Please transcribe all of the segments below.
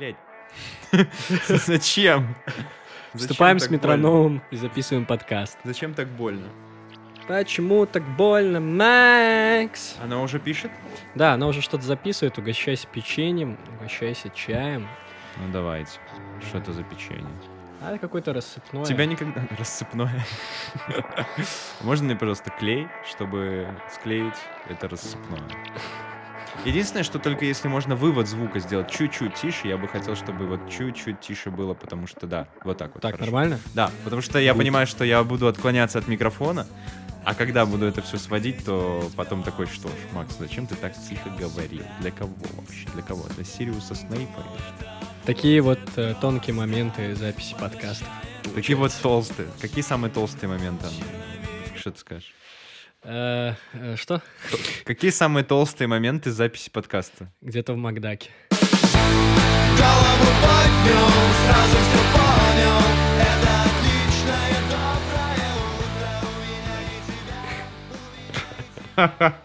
Блять. Зачем? Вступаем с метрономом и записываем подкаст. Зачем так больно? Почему так больно, Макс? Она уже пишет? Да, она уже что-то записывает. Угощайся печеньем, угощайся чаем. Ну давайте. Что это за печенье? А это какое-то рассыпное. Тебя никогда... Рассыпное. Можно мне, пожалуйста, клей, чтобы склеить это рассыпное? Единственное, что только если можно вывод звука сделать чуть-чуть тише, я бы хотел, чтобы вот чуть-чуть тише было, потому что да, вот так вот. Так, хорошо. нормально? Да, потому что я понимаю, что я буду отклоняться от микрофона, а когда буду это все сводить, то потом такой, что ж, Макс, зачем ты так тихо говорил? Для кого вообще? Для кого? Для Сириуса Снейпа? Такие вот э, тонкие моменты записи подкастов. Такие вот толстые. Какие самые толстые моменты? Анна? Что ты скажешь? Э, э, что? Какие самые толстые моменты записи подкаста? Где-то в Макдаке. Голову поднял, сразу все понял Это отличное доброе утро У меня и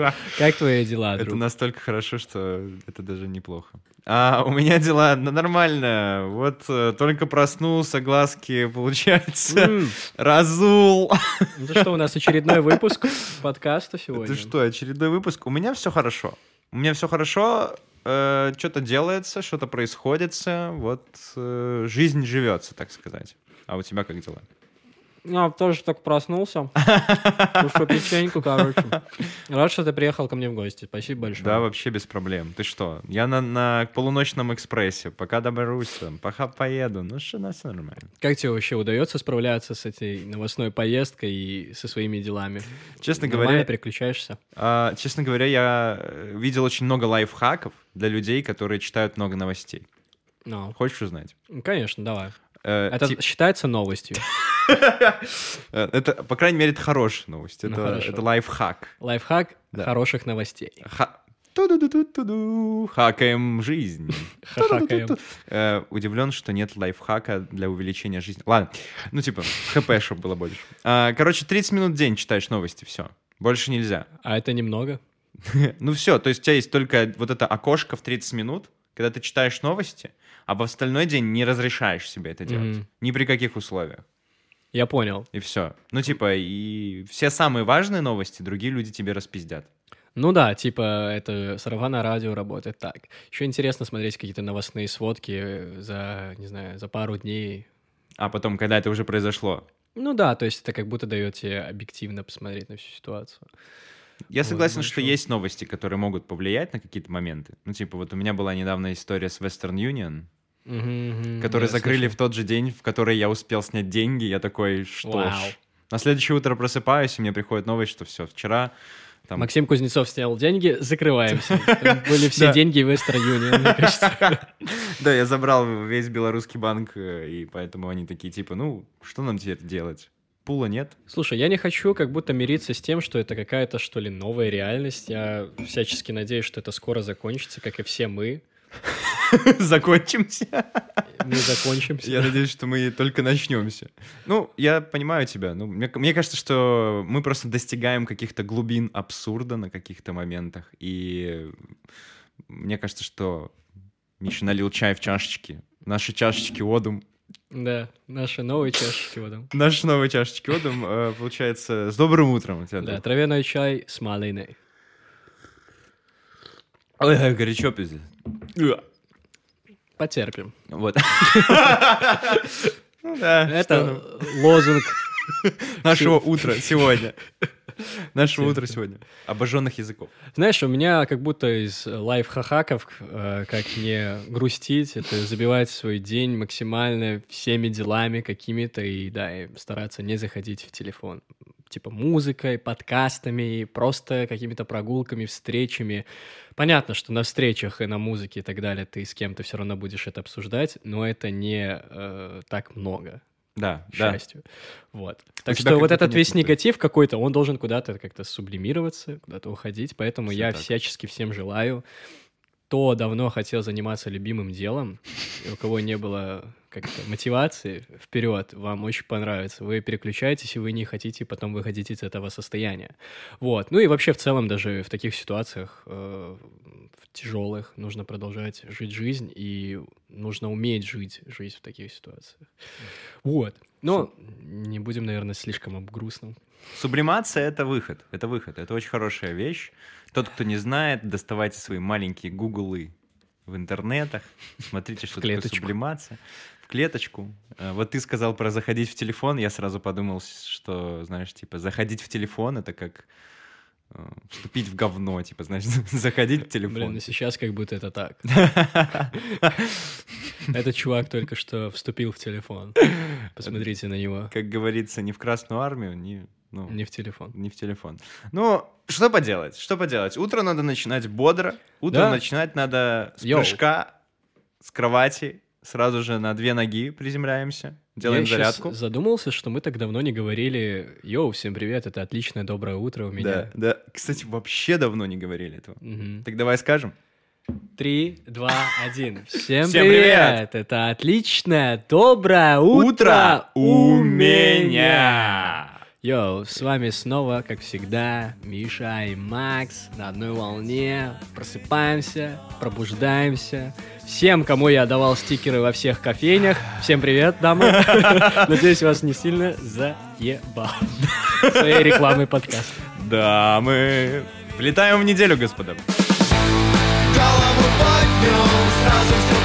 тебя Как твои дела, Это друг? настолько хорошо, что это даже неплохо. А у меня дела нормально. Вот э, только проснулся, глазки, получается, М, разул. Ну что, у нас очередной выпуск подкаста сегодня. Это что, очередной выпуск? У меня все хорошо. У меня все хорошо, что-то делается, что-то происходит, вот э, жизнь живется, так сказать. А у тебя как дела? Я тоже только проснулся. Кушаю печеньку, короче. Рад, что ты приехал ко мне в гости. Спасибо большое. Да, вообще без проблем. Ты что? Я на, на полуночном экспрессе. Пока доберусь, пока поеду. Ну что, на все нормально. Как тебе вообще удается справляться с этой новостной поездкой и со своими делами? Честно Нормально говоря, переключаешься? а, честно говоря, я э, видел очень много лайфхаков для людей, которые читают много новостей. Ну, Хочешь узнать? конечно, давай. Э, Это ти- считается новостью. э, это, по крайней мере, это хорошая новость. Ну, Это, это лайфхак. Лайфхак хороших новостей. Ха... Ту-ду-ду-ду-ду-ду. Хакаем жизнь. Хахакаем. Э, Удивлен, что нет лайфхака для увеличения жизни. Ладно, ну типа хп, чтобы было больше. А, Короче, 30 минут в день читаешь новости, все. Больше нельзя. А это немного? Ну все, то есть у тебя есть только вот это окошко в 30 минут, когда ты читаешь новости, а в остальной день не разрешаешь себе это делать. Мгм. Ни при каких условиях. Я понял. И все. Ну типа, и все самые важные новости другие люди тебе распиздят. Ну да, типа это сарафанное радио работает так. Еще интересно смотреть какие-то новостные сводки за, не знаю, за пару дней. А потом, когда это уже произошло, Ну да, то есть это как будто дает тебе объективно посмотреть на всю ситуацию. Я Вот, согласен, ну что чё? есть новости, которые могут повлиять на какие-то моменты. Ну, типа, вот у меня была недавно история с Western Union, Мгм, мгм, которые закрыли слышал. в тот же день, в который я успел снять деньги. Я такой, что Вау. ж. На следующее утро просыпаюсь, и мне приходит новость, что все, вчера там... Максим Кузнецов снял деньги, закрываемся. Там Были все деньги в Western Union, мне кажется. Да, я забрал весь белорусский банк, э, и поэтому они такие, типа, ну, что нам теперь делать? Пула нет? Слушай, я не хочу как будто мириться с тем, что это какая-то, что ли, новая реальность. Я всячески надеюсь, что это скоро закончится, как и все мы. Закончимся. Мы закончимся. Я надеюсь, что мы только начнемся. Ну, я понимаю тебя. Ну, мне, мне кажется, что мы просто достигаем каких-то глубин абсурда на каких-то моментах. И мне кажется, что Миша налил чай в чашечки. Наши чашечки одум. Да, наши новые чашечки водом. Наши новые чашечки одум, э, получается, с добрым утром. Да, травяной чай с малиной. Ой, горячо, пиздец. Потерпим. Вот. Ну Это лозунг. нашего утра сегодня. Нашего утра сегодня. Обожженных языков. Знаешь, у меня как будто из лайфхаков, э, как не грустить, это забивать свой день максимально всеми делами какими-то и, да, и стараться не заходить в телефон. Типа музыкой, подкастами, и просто какими-то прогулками, встречами. Понятно, что на встречах и на музыке и так далее ты с кем-то все равно будешь это обсуждать, но это не э, так много, Да, к да. счастью. Вот. Так что вот этот весь негатив какой-то, он должен куда-то как-то сублимироваться, куда-то уходить, поэтому я всячески всем желаю кто давно хотел заниматься любимым делом, и у кого не было как-то мотивации вперед, вам очень понравится. Вы переключаетесь, и вы не хотите потом выходить из этого состояния. Вот. Ну и вообще в целом даже в таких ситуациях, э, в тяжелых, нужно продолжать жить жизнь, и нужно уметь жить жизнь в таких ситуациях. Вот. Но не будем, наверное, слишком об грустном. Сублимация — это выход. Это выход. Это очень хорошая вещь. Тот, кто не знает, доставайте свои маленькие гуглы в интернетах, смотрите, что такое сублимация. В клеточку. Э, Вот ты сказал про заходить в телефон, я сразу подумал, что, знаешь, типа, заходить в телефон — это как э, вступить в говно, типа, знаешь, заходить в телефон. Блин, ну сейчас как будто это так. Этот чувак только что вступил в телефон. Посмотрите на него. Как говорится, не в Красную Армию, не, ну, Не в телефон. не в телефон. Ну, что поделать? Что поделать? Утро надо начинать бодро. Утро Да. начинать надо с Йоу. прыжка, с кровати. Сразу же на две ноги приземляемся. Делаем Я зарядку. задумался, что мы так давно не говорили «Йоу, всем привет, это отличное доброе утро у Да, меня». да. Кстати, вообще давно не говорили этого. Мгм. Так давай скажем. Три, два, один. Всем, Всем привет! привет! Это отличное доброе утро, у меня! Йоу, с вами снова, как всегда, Миша и Макс на одной волне. Просыпаемся, пробуждаемся. Всем, кому я давал стикеры во всех кофейнях, всем привет, дамы. Надеюсь, вас не сильно заебал своей рекламой подкаста. Да, мы влетаем в неделю, господа. Голову поднял, сразу все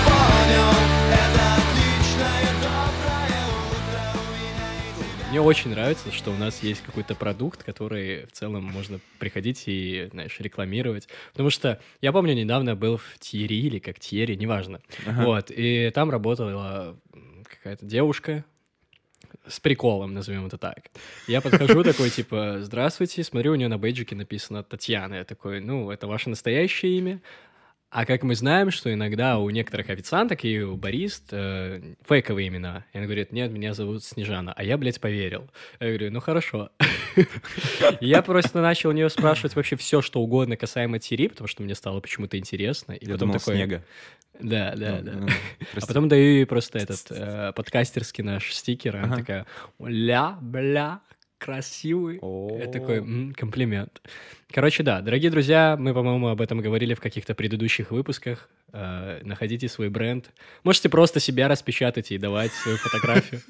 Мне очень нравится, что у нас есть какой-то продукт, который в целом можно приходить и, знаешь, рекламировать. Потому что я помню, недавно был в Тьерри или как Тьерри, неважно. Вот, и там работала какая-то девушка с приколом, назовем это так. Я подхожу такой, типа, здравствуйте, смотрю, у нее на бейджике написано Татьяна. Я такой, ну, это ваше настоящее имя? А как мы знаем, что иногда у некоторых официанток и у барист э, фейковые имена. И она говорит, нет, меня зовут Снежана. А я, блядь, поверил. Я говорю, ну хорошо. Я просто начал у нее спрашивать вообще все, что угодно касаемо Тири, потому что мне стало почему-то интересно. И потом такой, снега. Да, да, Ну, да. ну, А потом даю ей просто этот э, подкастерский наш стикер, она такая, ля, бля, красивый. Я такой, О. «М, комплимент. Короче, да, дорогие друзья, мы, по-моему, об этом говорили в каких-то предыдущих выпусках. Э, находите свой бренд. Можете просто себя распечатать и давать свою фотографию.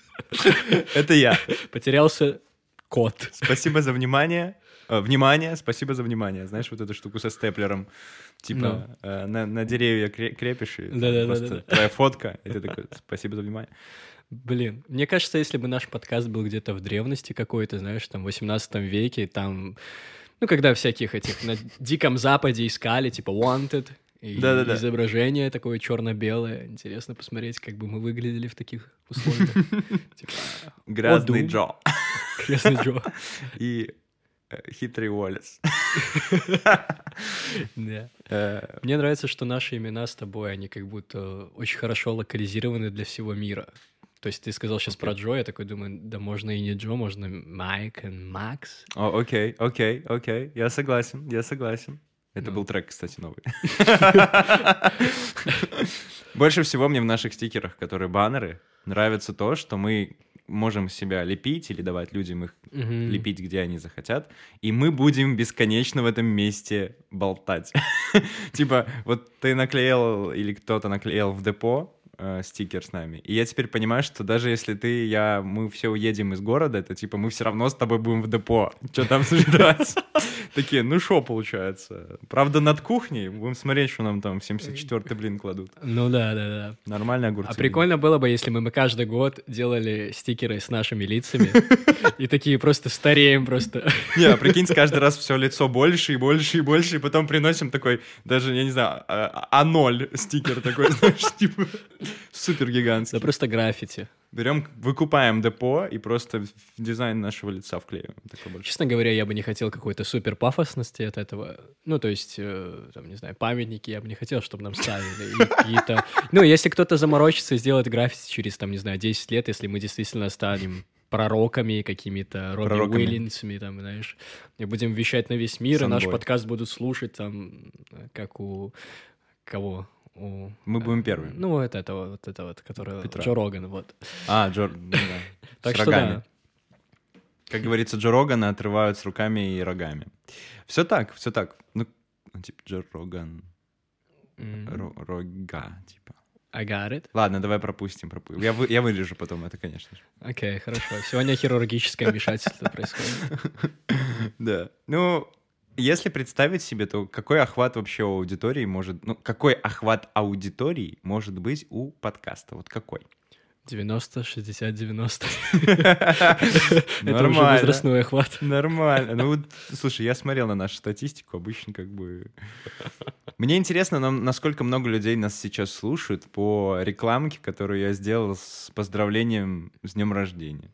Это я. Потерялся код. Спасибо за внимание. Э, Внимание, спасибо за внимание. Знаешь, вот эту штуку со степлером. Типа э, на, на деревья кре- крепишь, и там Да-да-да-да-да. просто твоя фотка, и ты такой, спасибо за внимание. Блин, мне кажется, если бы наш подкаст был где-то в древности какой-то, знаешь, там, в 18 веке, там, ну, когда всяких этих на Диком Западе искали, типа, wanted, и Да-да-да. изображение такое черно-белое. Интересно посмотреть, как бы мы выглядели в таких условиях. Типа, Грязный. Джо крестный Джо. и э, хитрый Уоллес. Да. Э, Мне нравится, что наши имена с тобой, они как будто очень хорошо локализированы для всего мира. То есть ты сказал сейчас про Джо, я такой думаю, да можно и не Джо, можно Майк и Макс. о, Окей, окей, окей, я согласен, я согласен. Это Ну. был трек, кстати, новый. Больше всего мне в наших стикерах, которые баннеры, нравится то, что мы можем себя лепить или давать людям их Мгм. лепить, где они захотят, и мы будем бесконечно в этом месте болтать. Типа, вот ты наклеил, или кто-то наклеил в депо э, стикер с нами, и я теперь понимаю, что даже если ты, я, мы все уедем из города, это типа мы все равно с тобой будем в депо. Что там ждать? Такие, ну что получается? Правда, над кухней будем смотреть, что нам там в 74-й, блин, кладут. Ну да, да, да. Нормальные огурцы. А прикольно было бы, если бы мы каждый год делали стикеры с нашими лицами и такие просто стареем просто. Не, а прикинь, каждый раз все лицо больше и больше и больше, и потом приносим такой, даже, я не знаю, а- А0 стикер такой, знаешь, типа, супер Да гигантский. просто граффити. Берем, выкупаем депо и просто в дизайн нашего лица вклеиваем. Честно говоря, я бы не хотел какой-то супер пафосности от этого. Ну, то есть, э, там, не знаю, памятники я бы не хотел, чтобы нам ставили. Или какие-то... Ну, если кто-то заморочится и сделает граффити через, там, не знаю, 10 лет, если мы действительно станем пророками, какими-то Робби Пророками. Уильямсами, там, знаешь, и будем вещать на весь мир, и наш Sunboy. подкаст будут слушать, там, как у кого? У, Мы будем первыми. Ну, вот этого, вот это вот, который Петра. Джо Роган, вот. А, Джо... ну да. Так С что рогами. да. Как говорится, Джо Рогана отрывают с руками и рогами. Все так, все так. Ну, ну, типа Джо Роган. Рога, типа. I got it. Ладно, давай пропустим. пропу- Я, вы- я вырежу потом это, конечно же. Окей, хорошо. Сегодня хирургическое вмешательство происходит. Да. Ну, если представить себе, то какой охват вообще у аудитории может... Ну, какой охват аудитории может быть у подкаста? Вот какой? 90, 60, 90. Это уже возрастной охват. Нормально. Ну, вот, слушай, я смотрел на нашу статистику, обычно как бы... Мне интересно, насколько много людей нас сейчас слушают по рекламке, которую я сделал с поздравлением с днем рождения.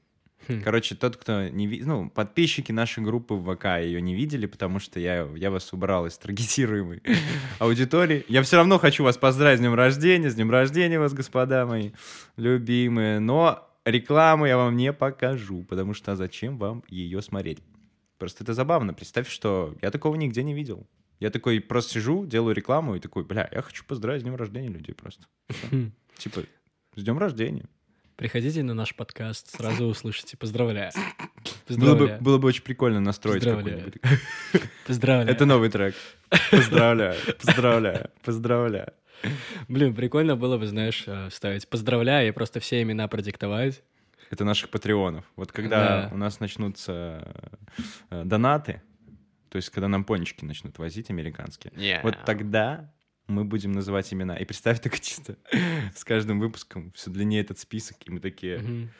Хм. Короче, тот, кто не видел, ну, подписчики нашей группы в ВК ее не видели, потому что я, я вас убрал из таргетируемой аудитории. Я все равно хочу вас поздравить с днем рождения, с днем рождения вас, господа мои любимые, но рекламу я вам не покажу, потому что зачем вам ее смотреть? Просто это забавно. Представь, что я такого нигде не видел. Я такой просто сижу, делаю рекламу и такой, бля, я хочу поздравить с днем рождения людей просто. Хм. Типа, с днем рождения. Приходите на наш подкаст, сразу услышите. Поздравляю. Было бы, Поздравляю. было бы очень прикольно настроить Поздравляю. какой-нибудь. Поздравляю. Это новый трек. Поздравляю, поздравляю, поздравляю. Блин, прикольно было бы, знаешь, э, вставить «поздравляю» и просто все имена продиктовать. Это наших патреонов. Вот когда Да. у нас начнутся э, донаты, то есть когда нам пончики начнут возить американские, вот тогда мы будем называть имена. И представь так чисто с каждым выпуском все длиннее этот список, и мы такие...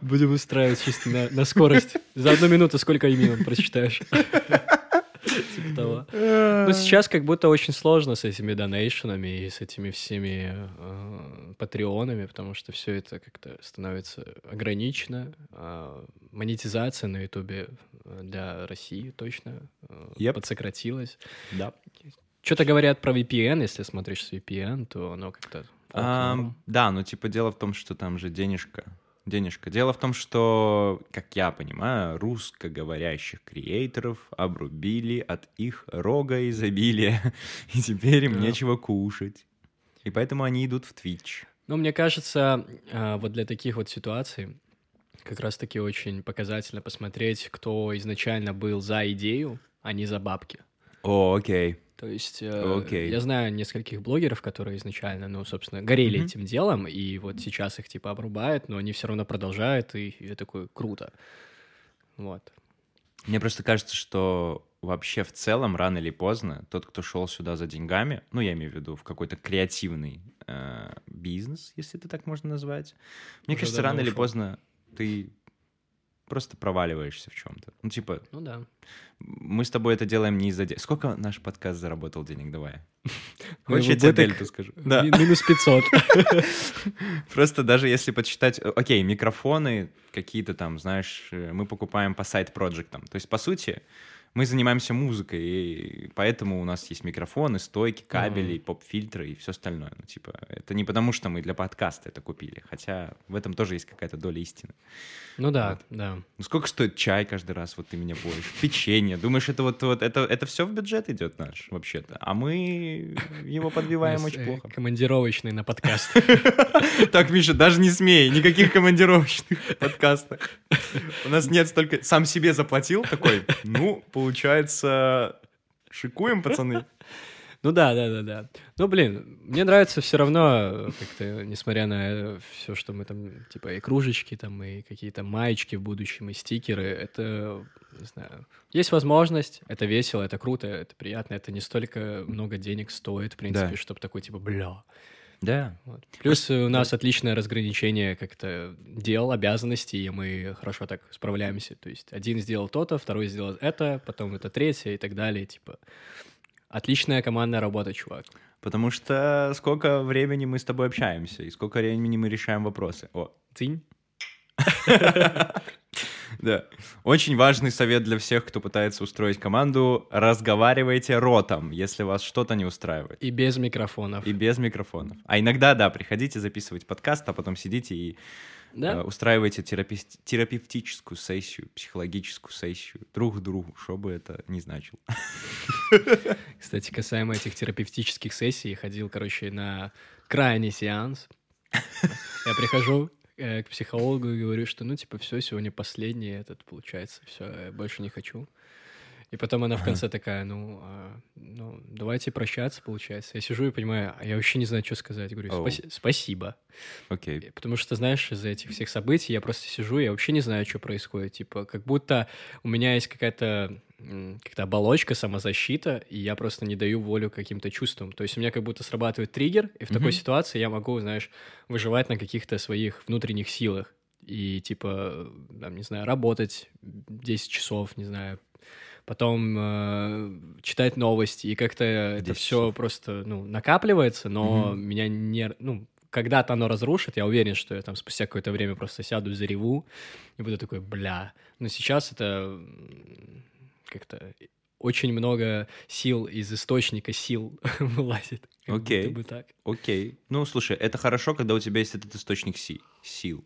Будем устраивать чисто на, на скорость. За одну минуту сколько имен прочитаешь? Того. Ну, сейчас как будто очень сложно с этими донейшенами и с этими всеми э, патреонами, потому что все это как-то становится ограничено. А монетизация на Ютубе э, для России точно э, Yep. подсократилась. Да. Что-то говорят про VPN, если смотришь с VPN, то оно как-то... норм. да, но типа дело в том, что там же денежка. Денежка. Дело в том, что, как я понимаю, русскоговорящих креаторов обрубили от их рога изобилия, и теперь им Да. нечего кушать. И поэтому они идут в Twitch. Ну, мне кажется, а, вот для таких вот ситуаций как раз-таки очень показательно посмотреть, кто изначально был за идею, а не за бабки. О, окей. То есть э, Окей. я знаю нескольких блогеров, которые изначально, ну, собственно, горели Мгм. этим делом, и вот сейчас их типа обрубают, но они все равно продолжают, и я такой, круто. Вот. Мне просто кажется, что вообще в целом, рано или поздно, тот, кто шел сюда за деньгами, ну, я имею в виду в какой-то креативный э, бизнес, если это так можно назвать, мне Уже кажется, рано или ушел. поздно ты просто проваливаешься в чем-то. Ну, типа, Ну да. мы с тобой это делаем не из-за денег. Сколько наш подкаст заработал денег? Давай. Хочешь, я тебе дельту скажу? Да. ми- Минус 500. Просто даже если подсчитать, э, окей, микрофоны какие-то там, знаешь, э, мы покупаем по сайт-проектам. То есть, по сути, мы занимаемся музыкой, и поэтому у нас есть микрофоны, стойки, кабели, поп-фильтры и все остальное. Ну, типа, это не потому, что мы для подкаста это купили, хотя в этом тоже есть какая-то доля истины. Ну да, да. Ну, сколько стоит чай каждый раз, вот ты меня поешь? Печенье. Думаешь, это вот, вот это, это все в бюджет идет наш, вообще-то? А мы его подбиваем очень э, плохо. Командировочный на подкаст. Так, Миша, даже не смей, никаких командировочных подкастов. У нас нет столько... Сам себе заплатил такой, ну, получается, шикуем, пацаны. Ну да, да, да, да. Ну, блин, мне нравится все равно, как-то, несмотря на все, что мы там, типа, и кружечки там, и какие-то маечки в будущем, и стикеры, это, не знаю, есть возможность, это весело, это круто, это приятно, это не столько много денег стоит, в принципе, Да. чтобы такой, типа, бля. Да. Вот. Плюс у нас отличное разграничение как-то дел, обязанностей, и мы хорошо так справляемся. То есть один сделал то-то, второй сделал это, потом это третье и так далее. Типа отличная командная работа, чувак. Потому что сколько времени мы с тобой общаемся, и сколько времени мы решаем вопросы. О, Цинь. да. Очень важный совет для всех, кто пытается устроить команду. Разговаривайте ротом, если вас что-то не устраивает. И без микрофонов. И без микрофонов. А иногда, да, приходите записывать подкаст, а потом сидите и Да? Э, Устраивайте терапи- терапевтическую сессию, психологическую сессию друг другу, что бы это ни значило. Кстати, касаемо этих терапевтических сессий, ходил, короче, на крайний сеанс. Я прихожу к психологу и говорю, что, ну, типа, все, сегодня последний этот, получается, все, больше не хочу. И потом она в конце такая, ну, а, ну, давайте прощаться, получается. Я сижу и понимаю, а я вообще не знаю, что сказать. Говорю. «Спаси- спасибо. Окей. И Потому что, знаешь, из-за этих всех событий я просто сижу, я вообще не знаю, что происходит. Типа, как будто у меня есть какая-то как-то оболочка, самозащита, и я просто не даю волю каким-то чувствам. То есть у меня как будто срабатывает триггер, и в такой Мгм. ситуации я могу, знаешь, выживать на каких-то своих внутренних силах. И, типа, там, не знаю, работать 10 часов, не знаю, потом э, читать новости, и как-то это 10 все просто, ну, накапливается, но Мгм. меня не, ну, когда-то оно разрушит, я уверен, что я там спустя какое-то время просто сяду, зареву, и буду такой, бля. Но сейчас это как-то очень много сил из источника сил вылазит. Окей. так. Окей. Ну, слушай, это хорошо, когда у тебя есть этот источник си- сил.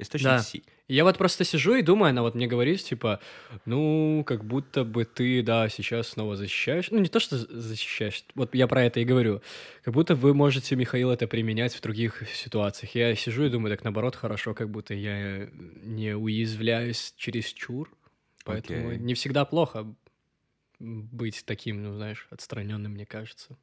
Источник Да. си. Я вот просто сижу и думаю, она вот мне говорит, типа, ну, как будто бы ты, да, сейчас снова защищаешь. Ну, не то, что за- защищаешь, вот я про это и говорю. Как будто вы можете, Михаил, это применять в других ситуациях. Я сижу и думаю, так наоборот, хорошо, как будто я не уязвляюсь чересчур. Поэтому Окей. не всегда плохо быть таким, ну, знаешь, отстраненным, мне кажется.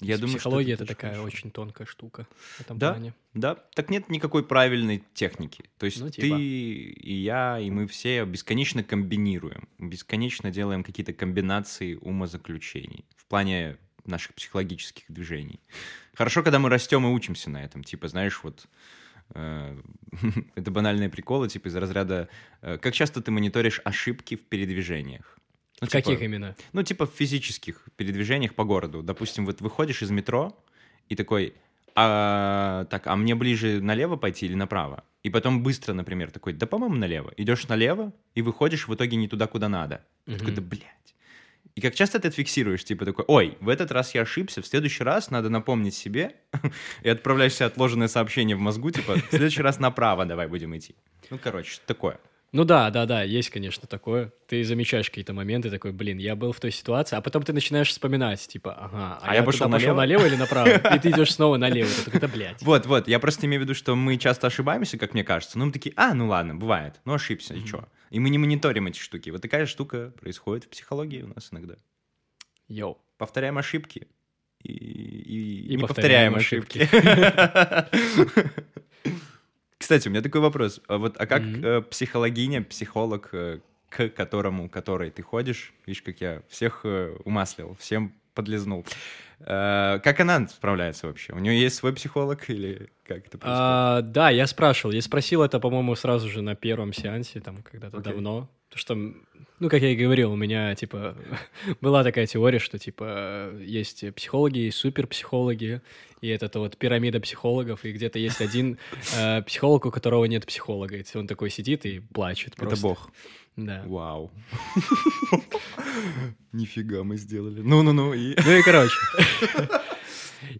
Я думаю, психология это, такая хорошо. очень тонкая штука в этом Да. плане. Да, так нет никакой правильной техники. То есть Ну, ты типа. и я, и мы все бесконечно комбинируем, бесконечно делаем какие-то комбинации умозаключений в плане наших психологических движений. Хорошо, когда мы растем и учимся на этом. Типа, знаешь, вот э, это банальные приколы, типа из разряда э, как часто ты мониторишь ошибки в передвижениях? Ну, в каких типа, именно? ну, типа в физических передвижениях по городу. Допустим, вот выходишь из метро и такой, а, так, а мне ближе налево пойти или направо? И потом быстро, например, такой, да, по-моему, налево. Идешь налево и выходишь в итоге не туда, куда надо. Ты такой, да, блядь. И как часто ты это фиксируешь? Типа такой, ой, в этот раз я ошибся, в следующий раз надо напомнить себе и отправляешь себе отложенное сообщение в мозгу, типа, в следующий раз направо давай будем идти. Ну, короче, что такое. Ну да, да, да, есть, конечно, такое. Ты замечаешь какие-то моменты, такой, блин, я был в той ситуации, а потом ты начинаешь вспоминать, типа, ага, а, А я пошел туда пошел налево? налево или направо? И ты идешь снова налево, да, блядь. Вот, вот, я просто имею в виду, что мы часто ошибаемся, как мне кажется. Ну, мы такие, а, ну ладно, бывает, ну ошибся, и что? И мы не мониторим эти штуки. Вот такая штука происходит в психологии у нас иногда. Йоу. Повторяем ошибки. И, и, И не повторяем повторяем ошибки. Кстати, у меня такой вопрос. А Вот, а как э, психологиня, психолог, э, к которому, которой ты ходишь, видишь, как я всех э, умаслил, всем подлизнул. Как она справляется вообще? У нее есть свой психолог или как это происходит? А, да, я спрашивал. Я спросил это, по-моему, сразу же на первом сеансе, там, когда-то Окей. давно. Потому что, ну, как я и говорил, у меня, типа, была такая теория, что, типа, есть психологи, есть суперпсихологи, и это то вот пирамида психологов, и где-то есть один э, психолог, у которого нет психолога. И он такой сидит и плачет Это просто. бог. Да. Вау. Нифига мы сделали. Ну-ну-ну, и... Ну и короче.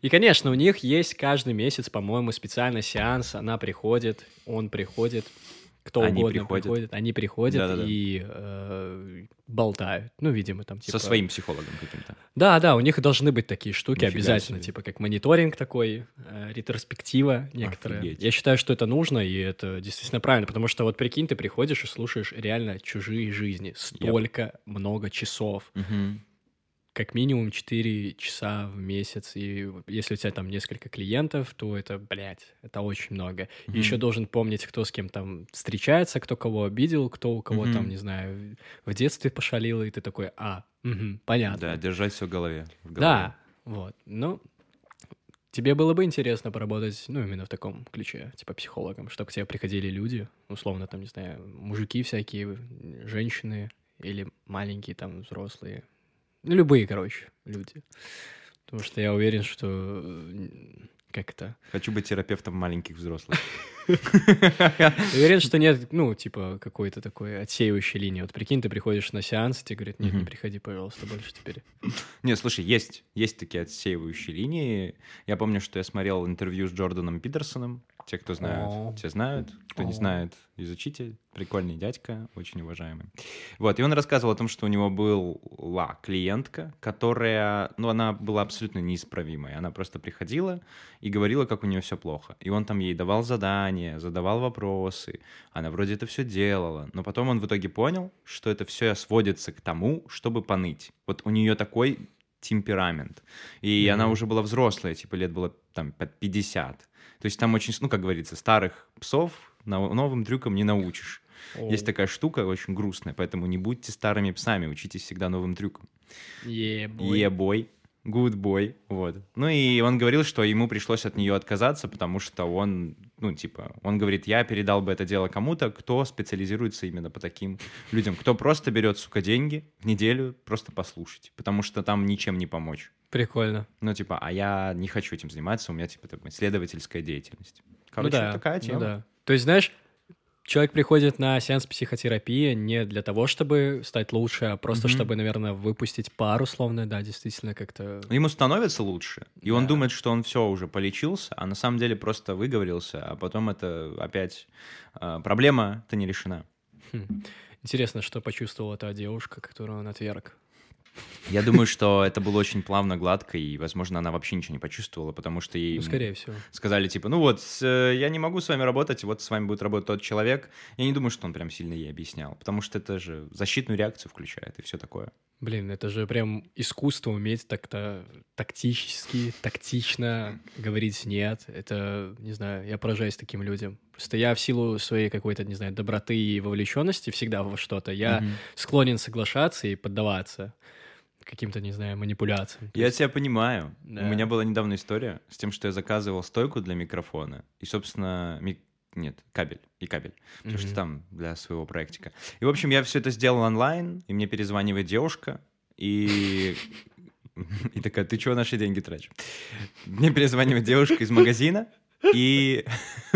И, конечно, у них есть каждый месяц, по-моему, специальный сеанс. Она приходит, он приходит, кто Они угодно приходят. приходит. Они приходят Да-да-да. и э, болтают. Ну, видимо, там типа... Со своим психологом каким-то. Да, да, у них должны быть такие штуки Нифига обязательно, себе. типа как мониторинг такой, э, ретроспектива некоторая. Офигеть. Я считаю, что это нужно, и это действительно правильно, потому что вот прикинь, ты приходишь и слушаешь реально чужие жизни. Столько много часов Мгм. Как минимум 4 часа в месяц, и если у тебя там несколько клиентов, то это, блядь, это очень много. Мгм. еще должен помнить, кто с кем там встречается, кто кого обидел, кто у кого там, Мгм. не знаю, в детстве пошалил, и ты такой, а, мгм, понятно. Да, держать все в голове. в голове. Да, вот. Ну, тебе было бы интересно поработать, ну, именно в таком ключе, типа психологом, чтобы к тебе приходили люди, условно, там, не знаю, мужики всякие, женщины или маленькие там взрослые. Ну, любые, короче, люди. Потому что я уверен, что э, как это? Хочу быть терапевтом маленьких взрослых. Уверен, что нет, ну, типа, какой-то такой отсеивающей линии. Вот прикинь, ты приходишь на сеанс, тебе говорят, нет, не приходи, пожалуйста, больше теперь. Не, слушай, есть, есть такие отсеивающие линии. Я помню, что я смотрел интервью с Джорданом Питерсоном. Те, кто знают, О. те знают. Кто не О. знает, изучите. Прикольный дядька, очень уважаемый. Вот, и он рассказывал о том, что у него была клиентка, которая, ну, она была абсолютно неисправимой. Она просто приходила и говорила, как у нее все плохо. И он там ей давал задания, задавал вопросы. Она вроде это все делала. Но потом он в итоге понял, что это все сводится к тому, чтобы поныть. Вот у нее такой темперамент. И она уже была взрослая, типа лет было там под 50. То есть там очень, ну, как говорится, старых псов новым трюкам не научишь. Есть такая штука очень грустная, поэтому не будьте старыми псами, учитесь всегда новым трюкам. Ебой. Ебой, good boy, вот. Ну и он говорил, что ему пришлось от нее отказаться, потому что он, ну типа, он говорит, я передал бы это дело кому-то, кто специализируется именно по таким людям, кто просто берет, сука, деньги в неделю просто послушать, потому что там ничем не помочь. Прикольно. Ну типа, а я не хочу этим заниматься, у меня типа такая исследовательская деятельность. Короче, ну да, такая ну тема. да. То есть, знаешь, человек приходит на сеанс психотерапии не для того, чтобы стать лучше, а просто Мгм. чтобы, наверное, выпустить пар условно, да, действительно как-то... Ему становится лучше, и он Да. думает, что он все уже полечился, а на самом деле просто выговорился, а потом это опять а, проблема-то не решена. Хм. Интересно, что почувствовала та девушка, которую он отверг. Я думаю, что это было очень плавно, гладко, и, возможно, она вообще ничего не почувствовала, потому что ей Ну, скорее всего. сказали, типа, ну вот, э, я не могу с вами работать, вот с вами будет работать тот человек. Я не думаю, что он прям сильно ей объяснял, потому что это же защитную реакцию включает и все такое. Блин, это же прям искусство уметь так-то тактически, тактично говорить «нет». Это, не знаю, я поражаюсь таким людям. Просто я в силу своей какой-то, не знаю, доброты и вовлеченности всегда во что-то, я склонен соглашаться и поддаваться каким-то, не знаю, манипуляциям. Я есть- тебя понимаю. Да. У меня была недавно история с тем, что я заказывал стойку для микрофона и, собственно, ми- нет, кабель и кабель, потому что Мгм. там для своего проектика. И, в общем, я все это сделал онлайн, и мне перезванивает девушка, и... И такая, ты чего наши деньги тратишь? Мне перезванивает девушка из магазина, и...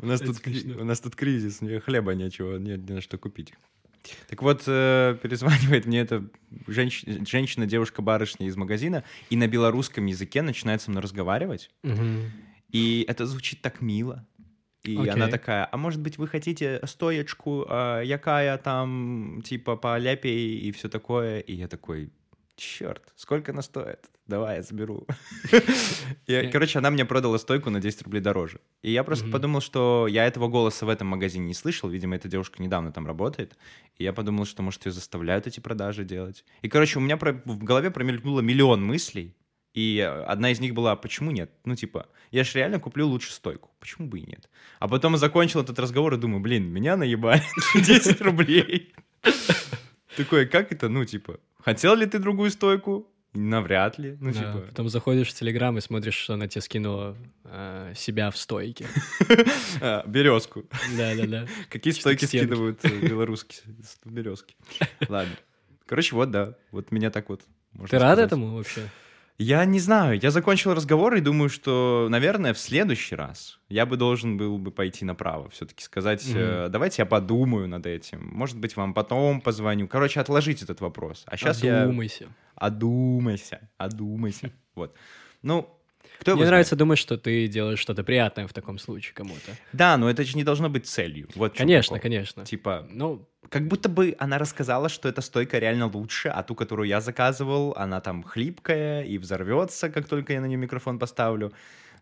У нас тут у нас тут кризис, хлеба нечего, нет ни на что купить. Так вот, э, перезванивает мне эта женщ- женщина, девушка, барышня из магазина, и на белорусском языке начинает со мной разговаривать. Мгм. И это звучит так мило. И Окей. она такая, а может быть, вы хотите стоечку, а, якая там, типа, по ляпей и все такое? И я такой, черт, сколько она стоит? Давай, я заберу. И, короче, она мне продала стойку на 10 рублей дороже. И я просто подумал, что я этого голоса в этом магазине не слышал. Видимо, эта девушка недавно там работает. И я подумал, что, может, ее заставляют эти продажи делать. И, короче, у меня в голове промелькнуло миллион мыслей. И э, одна из них была, почему нет? Ну, типа, я же реально куплю лучше стойку. Почему бы и нет? А потом закончил этот разговор и думаю, блин, меня наебали 10 рублей. Такое, как это? Ну, типа, хотел ли ты другую стойку? Навряд ли. Ну, Да, типа, Потом заходишь в Телеграм и смотришь, что она тебе скинула э, себя в стойке. а, березку. Да-да-да. Какие Чисто стойки к стенке. скидывают э, белорусские березки? Ладно. Короче, вот, да. Вот меня так вот. Ты рад этому вообще? Я не знаю. Я закончил разговор и думаю, что, наверное, в следующий раз я бы должен был бы пойти направо. Все-таки сказать, э, давайте я подумаю над этим. Может быть, вам потом позвоню. Короче, отложить этот вопрос. А сейчас я... Одумайся. Одумайся. Одумайся. Вот. Ну, кто Мне нравится думать, что ты делаешь что-то приятное в таком случае кому-то. Да, но это же не должно быть целью. Вот Конечно, прикол. конечно. Типа, Ну, как будто бы она рассказала, что эта стойка реально лучше, а ту, которую я заказывал, она там хлипкая и взорвется, как только я на нее микрофон поставлю.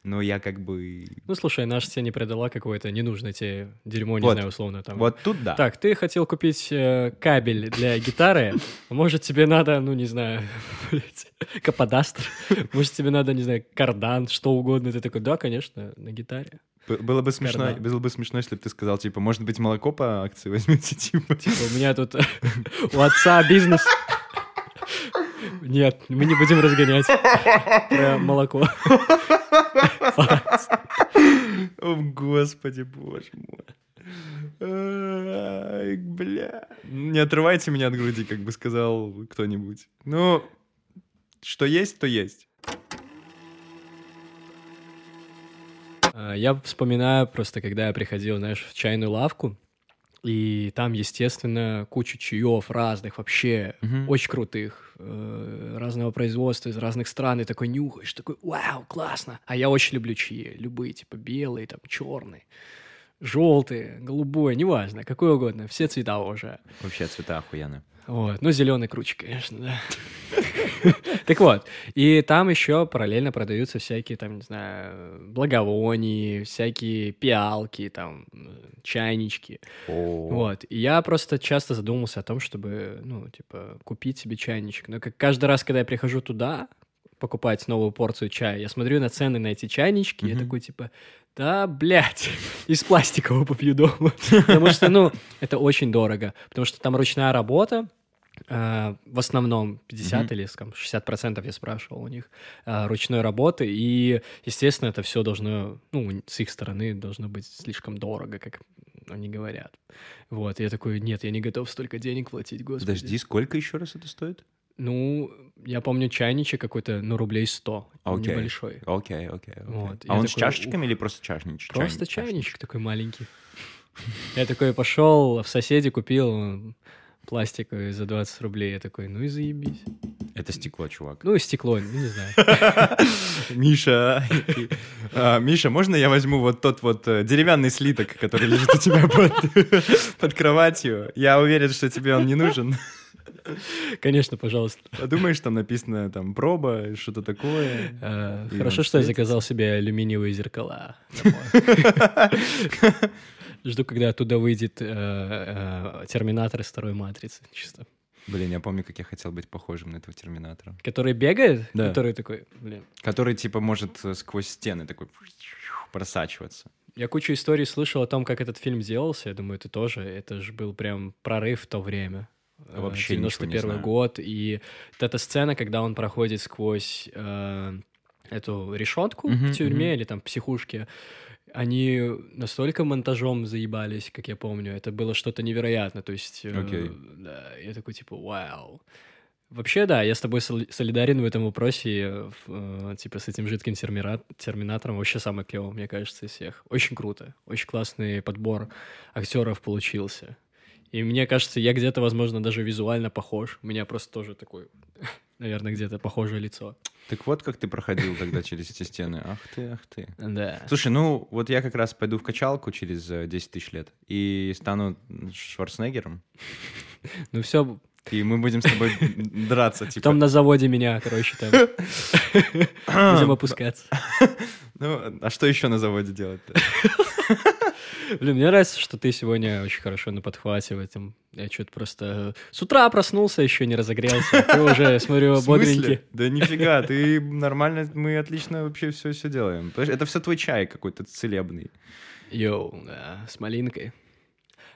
Но я как бы... ну слушай, наша тебе не продала какое-то ненужное тебе дерьмо, не Вот. знаю, условно там. Вот тут да. Так, ты хотел купить э, кабель для гитары, может тебе надо, ну не знаю, блядь, каподастр, может тебе надо, не знаю, кардан, что угодно. Ты такой, да, конечно, на гитаре. Было бы смешно, Кардан. было бы смешно, если бы ты сказал, типа, может быть, молоко по акции возьмете, типа. Типа, у меня тут у отца бизнес. Нет, мы не будем разгонять про молоко. О, господи, боже мой. Бля. Не отрывайте меня от груди, как бы сказал кто-нибудь. Ну, что есть, то есть. А, Я вспоминаю просто, когда я приходил, знаешь, в чайную лавку, И там, естественно, куча чаев разных, вообще Мгм. очень крутых, э, разного производства из разных стран. И такой нюхаешь, такой, вау, классно. А я очень люблю чаи, любые, типа белые, там, черные, желтые, голубой, неважно, какой угодно, все цвета уже. Вообще цвета охуенные. Вот. Ну, зеленый круче, конечно, да. Так вот, и там еще параллельно продаются всякие, там, не знаю, благовония, всякие пиалки, там, чайнички. Вот. И я просто часто задумался о том, чтобы, ну, типа, купить себе чайничек. Но как каждый раз, когда я прихожу туда, покупать новую порцию чая, я смотрю на цены на эти чайнички, и я такой, типа, да, блядь, из пластикового попью дома. Потому что, ну, это очень дорого. Потому что там ручная работа, в основном 50 Мгм. или там, 60% я спрашивал у них а, ручной работы, и, естественно, это все должно, ну, с их стороны должно быть слишком дорого, как они говорят. Вот, я такой, нет, я не готов столько денег платить, господи. Подожди, сколько еще раз это стоит? Ну, я помню чайничек какой-то, ну, рублей 100, Окей. небольшой. Окей, окей. окей. Вот, А я он с такой, чашечками ух. или просто чашничек? Просто Чайник, чайничек такой маленький. Я такой пошел в соседи купил м, пластиковый за 20 рублей. Я такой, ну и заебись. Это стекло, чувак. Ну и стекло, ну не знаю. Миша, а, Миша, можно я возьму вот тот вот э, деревянный слиток, который лежит у тебя под, кроватью? Я уверен, что тебе он не нужен. Конечно, пожалуйста. Подумаешь, там написано там проба, что-то такое. Хорошо, что я заказал себе алюминиевые зеркала. Жду, когда оттуда выйдет э, э, Терминатор из второй матрицы. Чисто. Блин, я помню, как я хотел быть похожим на этого терминатора. Который бегает? Да. Который такой, блин. Который, типа, может э, сквозь стены такой просачиваться. Я кучу историй слышал о том, как этот фильм делался. Я думаю, ты тоже. Это же был прям прорыв в то время. Вообще ничего не 91 знаю. год. И вот эта сцена, когда он проходит сквозь э, эту решетку Мгм, в тюрьме мгм. или там психушке, они настолько монтажом заебались, как я помню. Это было что-то невероятно. То есть, э, Окей. да, я такой типа, вау. Вообще, да, я с тобой соли- солидарен в этом вопросе. э, э, типа с этим жидким термира- терминатором вообще самый клевый, мне кажется, из всех. Очень круто. Очень классный подбор актеров получился. И мне кажется, я где-то, возможно, даже визуально похож. У меня просто тоже такой, наверное, где-то похожее лицо. Так вот, как ты проходил тогда через эти стены. Ах ты, ах ты. Да. Слушай, ну вот я как раз пойду в качалку через э, 10 тысяч лет и стану Шварценеггером, Ну все, и мы будем с тобой драться, типа. потом на заводе меня, короче, там будем опускаться. Ну, а что еще на заводе делать-то? Блин, мне нравится, что ты сегодня очень хорошо на подхвате в этом. Я что-то просто с утра проснулся, еще не разогрелся. Ты уже, смотрю, бодренький. Да нифига, ты нормально, мы отлично вообще все все делаем. Это все твой чай какой-то целебный. Йоу, да, с малинкой.